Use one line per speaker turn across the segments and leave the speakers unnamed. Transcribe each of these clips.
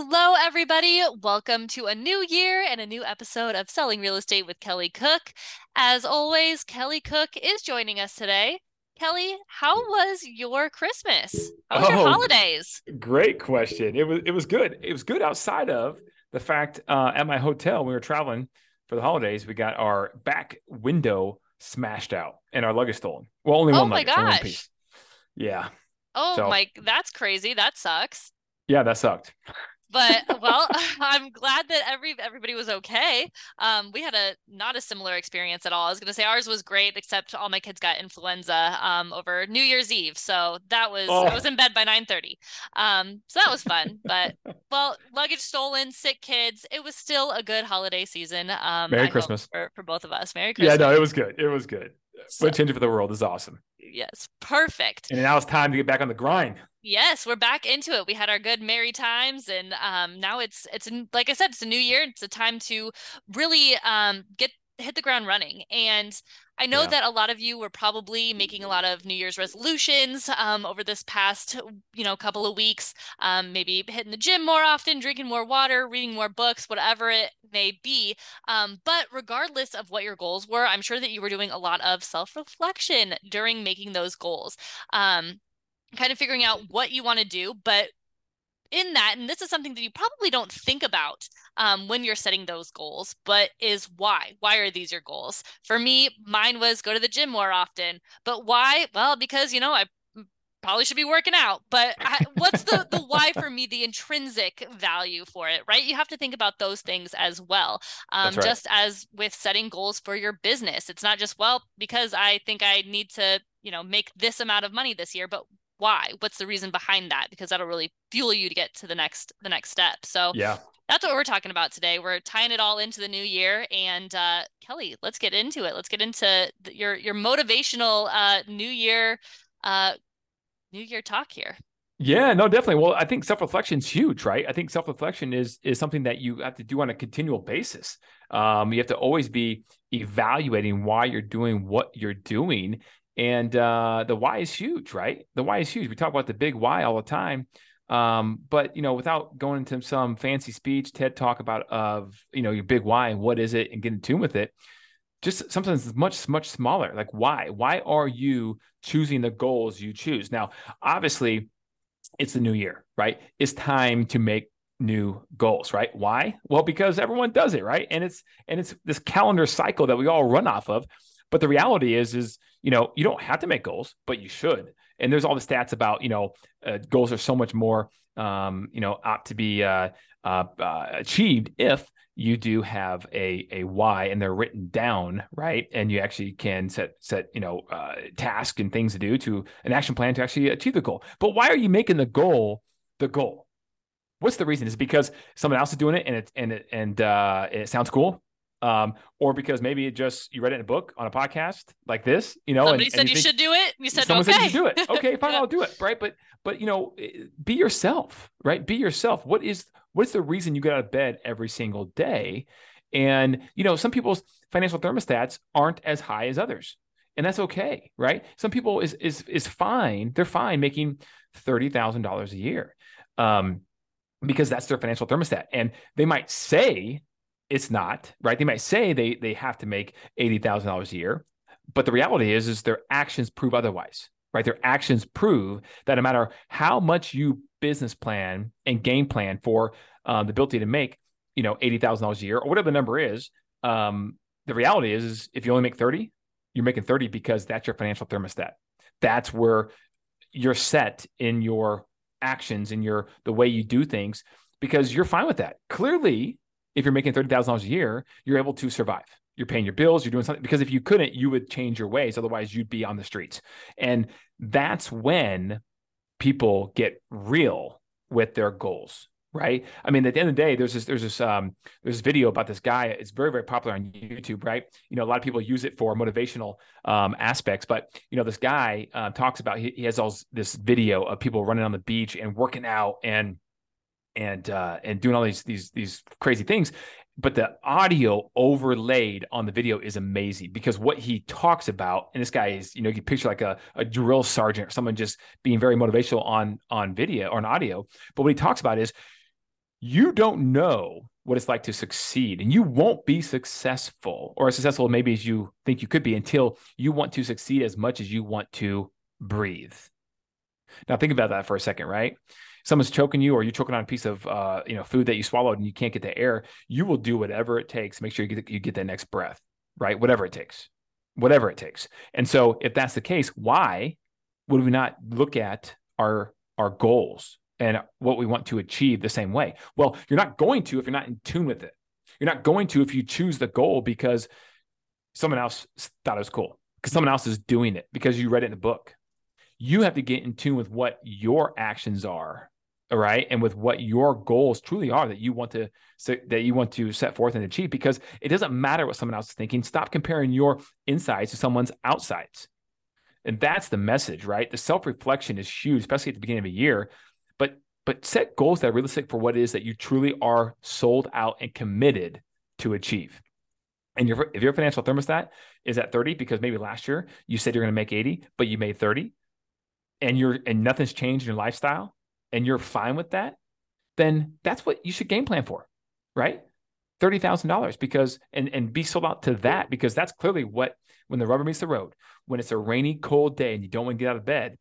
Hello, everybody. Welcome to a new year and a new episode of Selling Real Estate with Kelly Cook. As always, Kelly Cook is joining us today. Kelly, how was your Christmas? How was
Oh,
your holidays?
Great question. It was it was good. It was good outside of the fact uh, at my hotel we were traveling for the holidays. We got our back window smashed out and our luggage stolen. Well, only
Oh
one
my
luggage, only one
gosh.
piece. Yeah,
Oh,
So-
my, that's crazy. That sucks.
yeah, that sucked.
But well, I'm glad that every everybody was okay. Um, we had a not a similar experience at all. I was gonna say ours was great, except all my kids got influenza um over New Year's Eve. So that was I
Oh.
was in bed by 9:30. Um, so that was fun. But well, luggage stolen, sick kids. It was still a good holiday season. Um,
Merry
I
Christmas.
for, for both of us. Merry Christmas.
Yeah, no, it was good. It was good.
So-
What a change for the world is awesome.
yes, perfect.
And now it's time to get back on the grind.
Yes, we're back into it. We had our good merry times, and um, now it's it's like I said, it's a new year. It's a time to really um get hit the ground running. And I know
Yeah.
that a lot of you were probably making a lot of New Year's resolutions um over this past you know couple of weeks. Um, maybe hitting the gym more often, drinking more water, reading more books, whatever it may be. Um, but regardless of what your goals were, I'm sure that you were doing a lot of self reflection during making those goals. Kind of figuring out what you want to do but in that and this is something that you probably don't think about um, when you're setting those goals but is why? Why are these your goals? For me mine was go to the gym more often but why? Well because you know i probably should be working out but I, what's the the why for me the intrinsic value for it right? You have to think about those things as well um,
right.
just as with setting goals for your business. It's not just well because i think i need to you know make this amount of money this year but why what's the reason behind that because that'll really fuel you to get to the next the next step so
Yeah.
that's what we're talking about today we're tying it all into the new year and uh kelly let's get into it let's get into the, your your motivational uh new year uh new year talk here
Yeah, no, definitely. Well, I think self-reflection is huge, right? I think self-reflection is is something that you have to do on a continual basis. Um, you have to always be evaluating why you're doing what you're doing. And uh, the why is huge, right? The why is huge. We talk about the big why all the time. Um, but you know, without going into some fancy speech, TED talk about of you know your big why and what is it and get in tune with it, just sometimes it's much much smaller. Like why? Why are you choosing the goals you choose? Now, obviously, it's the new year, right? It's time to make new goals, right? Why? Well, because everyone does it, right? And it's and it's this calendar cycle that we all run off of. But the reality is, is you know, you don't have to make goals, but you should. And there's all the stats about you know, uh, goals are so much more, um, you know, opt to be uh, uh, uh, achieved if you do have a a why and they're written down, right? And you actually can set set you know uh, and things to do to an action plan to actually achieve the goal. But why are you making the goal the goal? What's the reason? Is because someone else is doing it and it and it and uh, it sounds cool, um, or because maybe it just you read it in a book on a podcast like this, you know?
somebody
and,
said
and
you,
think-
should do it you said
someone
okay
said you should do it. Okay, fine,
Yeah.
I'll do it. Right, but but you know, eh, be yourself. Right, be yourself. What is what's the reason you get out of bed every single day? And you know, some people's financial thermostats aren't as high as others, and that's okay. Right? Some people is is is fine. They're fine making thirty thousand dollars a year, um, because that's their financial thermostat, and they might say it's not right. They might say they they have to make eighty thousand dollars a year, but the reality is is their actions prove otherwise right? Their actions prove that no matter how much you business plan and game plan for uh, the ability to make you know $80000 a year or whatever the number is um, the reality is, is if you only make 30 you're making 30 because that's your financial thermostat. That's where you're set in your actions and your the way you do things because you're fine with that. Clearly if you're making $30000 a year you're able to survive you're paying your bills, you're doing something because if you couldn't, you would change your ways. Otherwise, you'd be on the streets. And that's when people get real with their goals, right? I mean, at the end of the day, there's this there's this um there's this video about this guy. It's very very popular on YouTube, right? You know, a lot of people use it for motivational um, aspects, but you know, this guy uh, talks about he, he has all this video of people running on the beach and working out and and uh, and doing all these these these crazy things. But the audio overlaid on the video is amazing because what he talks about, and this guy is, you know, you picture like a, a drill sergeant or someone just being very motivational on on video or on audio. But what he talks about is you don't know what it's like to succeed and you won't be successful or as successful maybe as you think you could be until you want to succeed as much as you want to breathe now think about that for a second right someone's choking you or you're choking on a piece of uh, you know food that you swallowed and you can't get the air you will do whatever it takes make sure you get, you get that next breath right whatever it takes whatever it takes and so if that's the case why would we not look at our our goals and what we want to achieve the same way. Well, you're not going to if you're not in tune with it. You're not going to if you choose the goal because someone else thought it was cool, because someone else is doing it, because you read it in a book. You have to get in tune with what your actions are, right, and with what your goals truly are that you want to that you want to set forth and achieve. Because it doesn't matter what someone else is thinking. Stop comparing your insides to someone's outsides. And that's the message, right? The self reflection is huge, especially at the beginning of a year But but set goals that are realistic for what it is that you truly are sold out and committed to achieve. And your, if your financial thermostat is at 30 because maybe last year you said you're going to make 80, but you made 30 and you're and nothing's changed in your lifestyle and you're fine with that, then that's what you should game plan for, right? $30,000 because and and be sold out to that because that's clearly what when the rubber meets the road, when it's a rainy cold day and you don't want to get out of bed,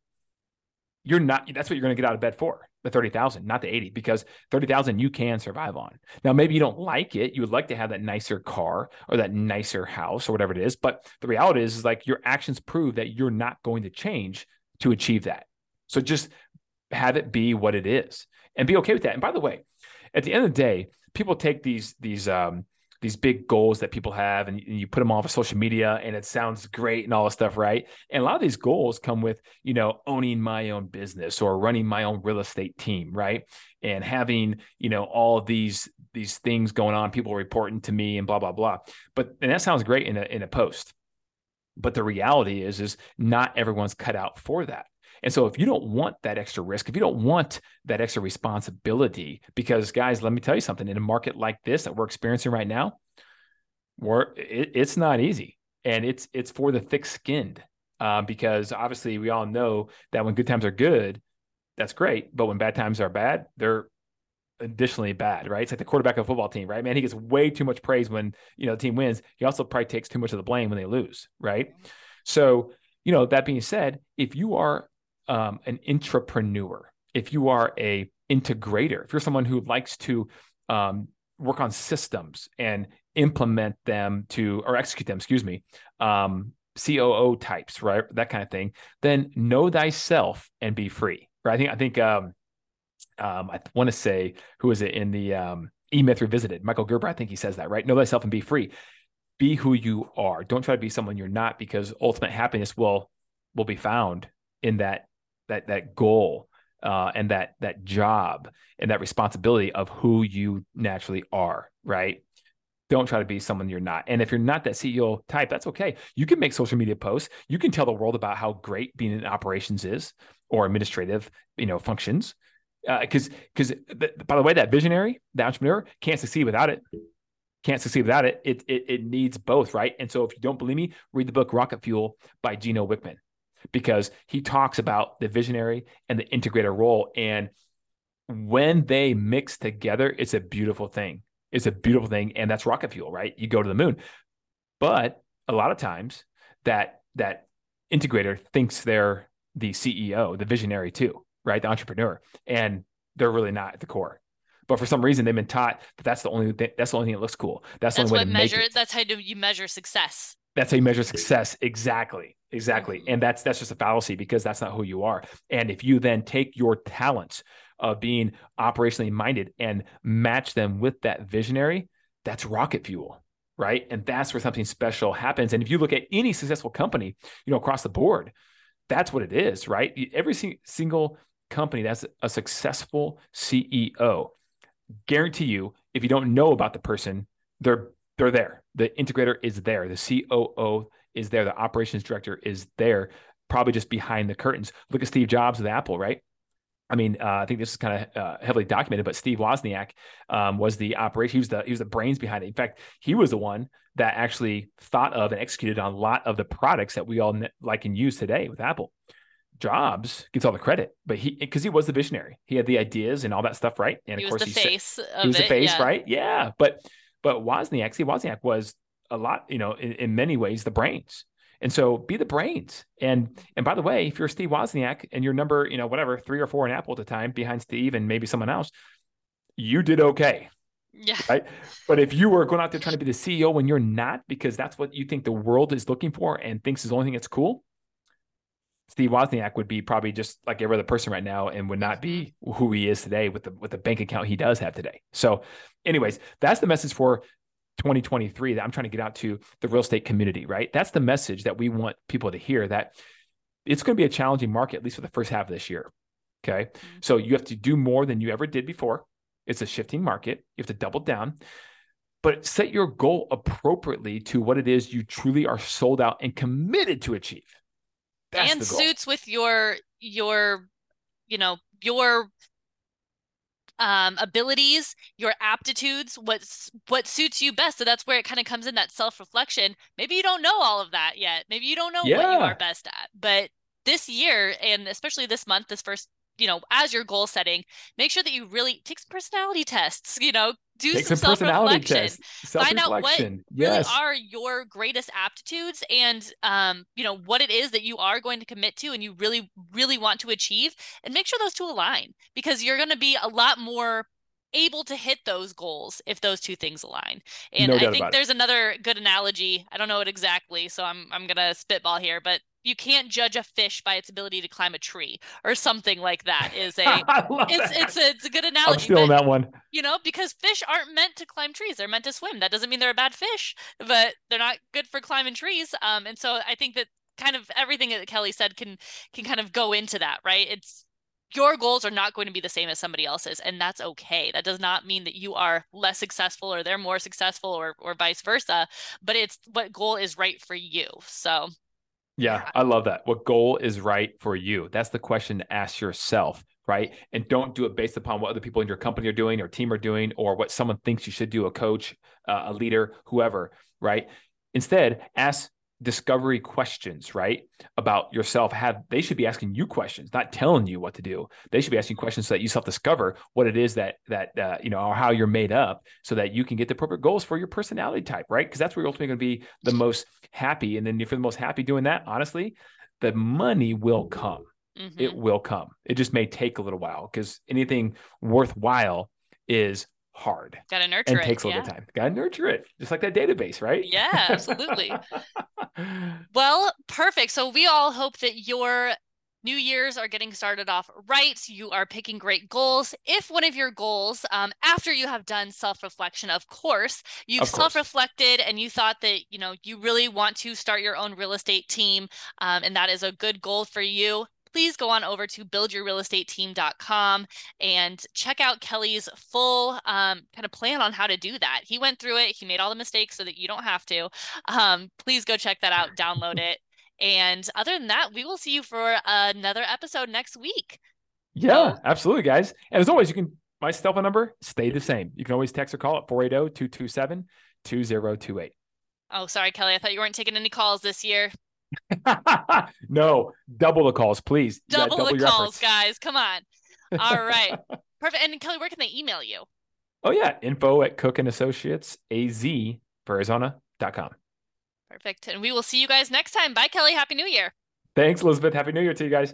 you're not that's what you're going to get out of bed for the 30,000, not the 80, because 30,000 you can survive on. Now, maybe you don't like it. You would like to have that nicer car or that nicer house or whatever it is. But the reality is, is like your actions prove that you're not going to change to achieve that. So just have it be what it is and be okay with that. And by the way, at the end of the day, people take these, these, um, these big goals that people have and, you put them all over social media and it sounds great and all this stuff right? And a lot of these goals come with you know owning my own business or running my own real estate team right? And having you know all these these things going on people reporting to me and blah blah blah. But and that sounds great in a in a post. But the reality is is not everyone's cut out for that and so if you don't want that extra risk, if you don't want that extra responsibility, because guys, let me tell you something, in a market like this that we're experiencing right now, we're, it, it's not easy and it's it's for the thick skinned uh, because obviously we all know that when good times are good, that's great, but when bad times are bad, they're additionally bad, right? It's like the quarterback of a football team, right? Man, he gets way too much praise when you know the team wins. He also probably takes too much of the blame when they lose, right? So, you know, that being said, if you are um, an entrepreneur, if you are a integrator, if you're someone who likes to um, work on systems and implement them to or execute them, excuse me, um, COO types, right? That kind of thing. Then know thyself and be free. Right. I think I think um, um, I want to say who is it in the um, E Myth Revisited? Michael Gerber. I think he says that right. Know thyself and be free. Be who you are. Don't try to be someone you're not, because ultimate happiness will will be found in that that that goal uh, and that that job and that responsibility of who you naturally are, right? Don't try to be someone you're not. And if you're not that CEO type, that's okay. You can make social media posts. You can tell the world about how great being in operations is or administrative, you know, functions. Because, uh, because by the way, that visionary, the entrepreneur, can't succeed without it. Can't succeed without it. It it, it needs both, right? And so, if you don't believe me, read the book Rocket Fuel by Gino Wickman because he talks about the visionary and the integrator role. And when they mix together, it's a beautiful thing. It's a beautiful thing. And that's rocket fuel, right? You go to the moon. But a lot of times that that integrator thinks they're the CEO, the visionary too, right? The entrepreneur. And they're really not at the core. But for some reason, they've been taught that that's the only thing, that's the only thing that looks cool. That's, that's the only way to
measure.
Make it.
That's how you measure success.
That's how you measure success. Exactly. Exactly. Mm-hmm. And that's that's just a fallacy because that's not who you are. And if you then take your talents of being operationally minded and match them with that visionary, that's rocket fuel. Right. And that's where something special happens. And if you look at any successful company, you know, across the board, that's what it is, right? Every single company that's a successful CEO guarantee you, if you don't know about the person, they're they're there. The integrator is there. The COO is there. The operations director is there, probably just behind the curtains. Look at Steve Jobs with Apple, right? I mean, uh, I think this is kind of uh, heavily documented, but Steve Wozniak um, was the operation. He was the he was the brains behind it. In fact, he was the one that actually thought of and executed on a lot of the products that we all like and use today with Apple. Jobs gets all the credit, but he because he was the visionary. He had the ideas and all that stuff, right? And
he
of course,
the
he
face.
said, he was the face, right? Yeah, but but Wozniak, see, Wozniak was a lot, you know, in, in many ways the brains. And so be the brains. And and by the way, if you're Steve Wozniak and you're number, you know, whatever, three or four in Apple at the time behind Steve and maybe someone else, you did okay.
Yeah.
Right. But if you were going out there trying to be the CEO when you're not, because that's what you think the world is looking for and thinks is the only thing that's cool, Steve Wozniak would be probably just like every other person right now and would not be who he is today with the with the bank account he does have today. So, anyways, that's the message for 2023 that I'm trying to get out to the real estate community, right? That's the message that we want people to hear that it's going to be a challenging market, at least for the first half of this year. Okay. Mm-hmm. So you have to do more than you ever did before. It's a shifting market. You have to double down, but set your goal appropriately to what it is you truly are sold out and committed to achieve.
That's and suits with your your you know your um, abilities, your aptitudes, what's what suits you best. So that's where it kind of comes in that self reflection. Maybe you don't know all of that yet. Maybe you don't know yeah. what you are best at. But this year, and especially this month, this first you know, as your goal setting, make sure that you really take some personality tests, you know, do
take
some,
some personality tests,
find out what yes. really are your greatest aptitudes and um, you know, what it is that you are going to commit to and you really, really want to achieve and make sure those two align because you're going to be a lot more able to hit those goals if those two things align. And no I think there's it. another good analogy. I don't know it exactly, so I'm I'm gonna spitball here, but you can't judge a fish by its ability to climb a tree or something like that is a it's that. it's a it's a good analogy.
I'm stealing that one.
You know, because fish aren't meant to climb trees. They're meant to swim. That doesn't mean they're a bad fish, but they're not good for climbing trees. Um and so I think that kind of everything that Kelly said can can kind of go into that, right? It's your goals are not going to be the same as somebody else's and that's okay that does not mean that you are less successful or they're more successful or or vice versa but it's what goal is right for you so
yeah, I love that. What goal is right for you? That's the question to ask yourself, right? And don't do it based upon what other people in your company are doing or team are doing or what someone thinks you should do, a coach, uh, a leader, whoever, right? Instead, ask discovery questions, right? About yourself. Have they should be asking you questions, not telling you what to do. They should be asking questions so that you self-discover what it is that that uh, you know or how you're made up, so that you can get the appropriate goals for your personality type, right? Because that's where you're ultimately going to be the most happy. And then if you're the most happy doing that, honestly, the money will come. Mm-hmm. It will come. It just may take a little while because anything worthwhile is hard.
Got to nurture
and
it.
takes a little yeah. time. Got to nurture it, just like that database, right?
Yeah, absolutely. well, perfect. So we all hope that your New Year's are getting started off right. You are picking great goals. If one of your goals, um, after you have done self reflection, of course, you've self reflected and you thought that, you know, you really want to start your own real estate team, um, and that is a good goal for you, please go on over to buildyourrealestateteam.com and check out Kelly's full um, kind of plan on how to do that. He went through it, he made all the mistakes so that you don't have to. Um, please go check that out, download it. And other than that, we will see you for another episode next week.
Yeah, so, absolutely, guys. And as always, you can my cell phone number stay the same. You can always text or call at 480-227-2028.
Oh, sorry, Kelly. I thought you weren't taking any calls this year.
no, double the calls, please.
Double, double the calls, efforts. guys. Come on. All right. Perfect. And Kelly, where can they email you?
Oh, yeah. Info at Cook and Associates, AZ for Arizona.com.
Perfect. And we will see you guys next time. Bye, Kelly. Happy New Year.
Thanks, Elizabeth. Happy New Year to you guys.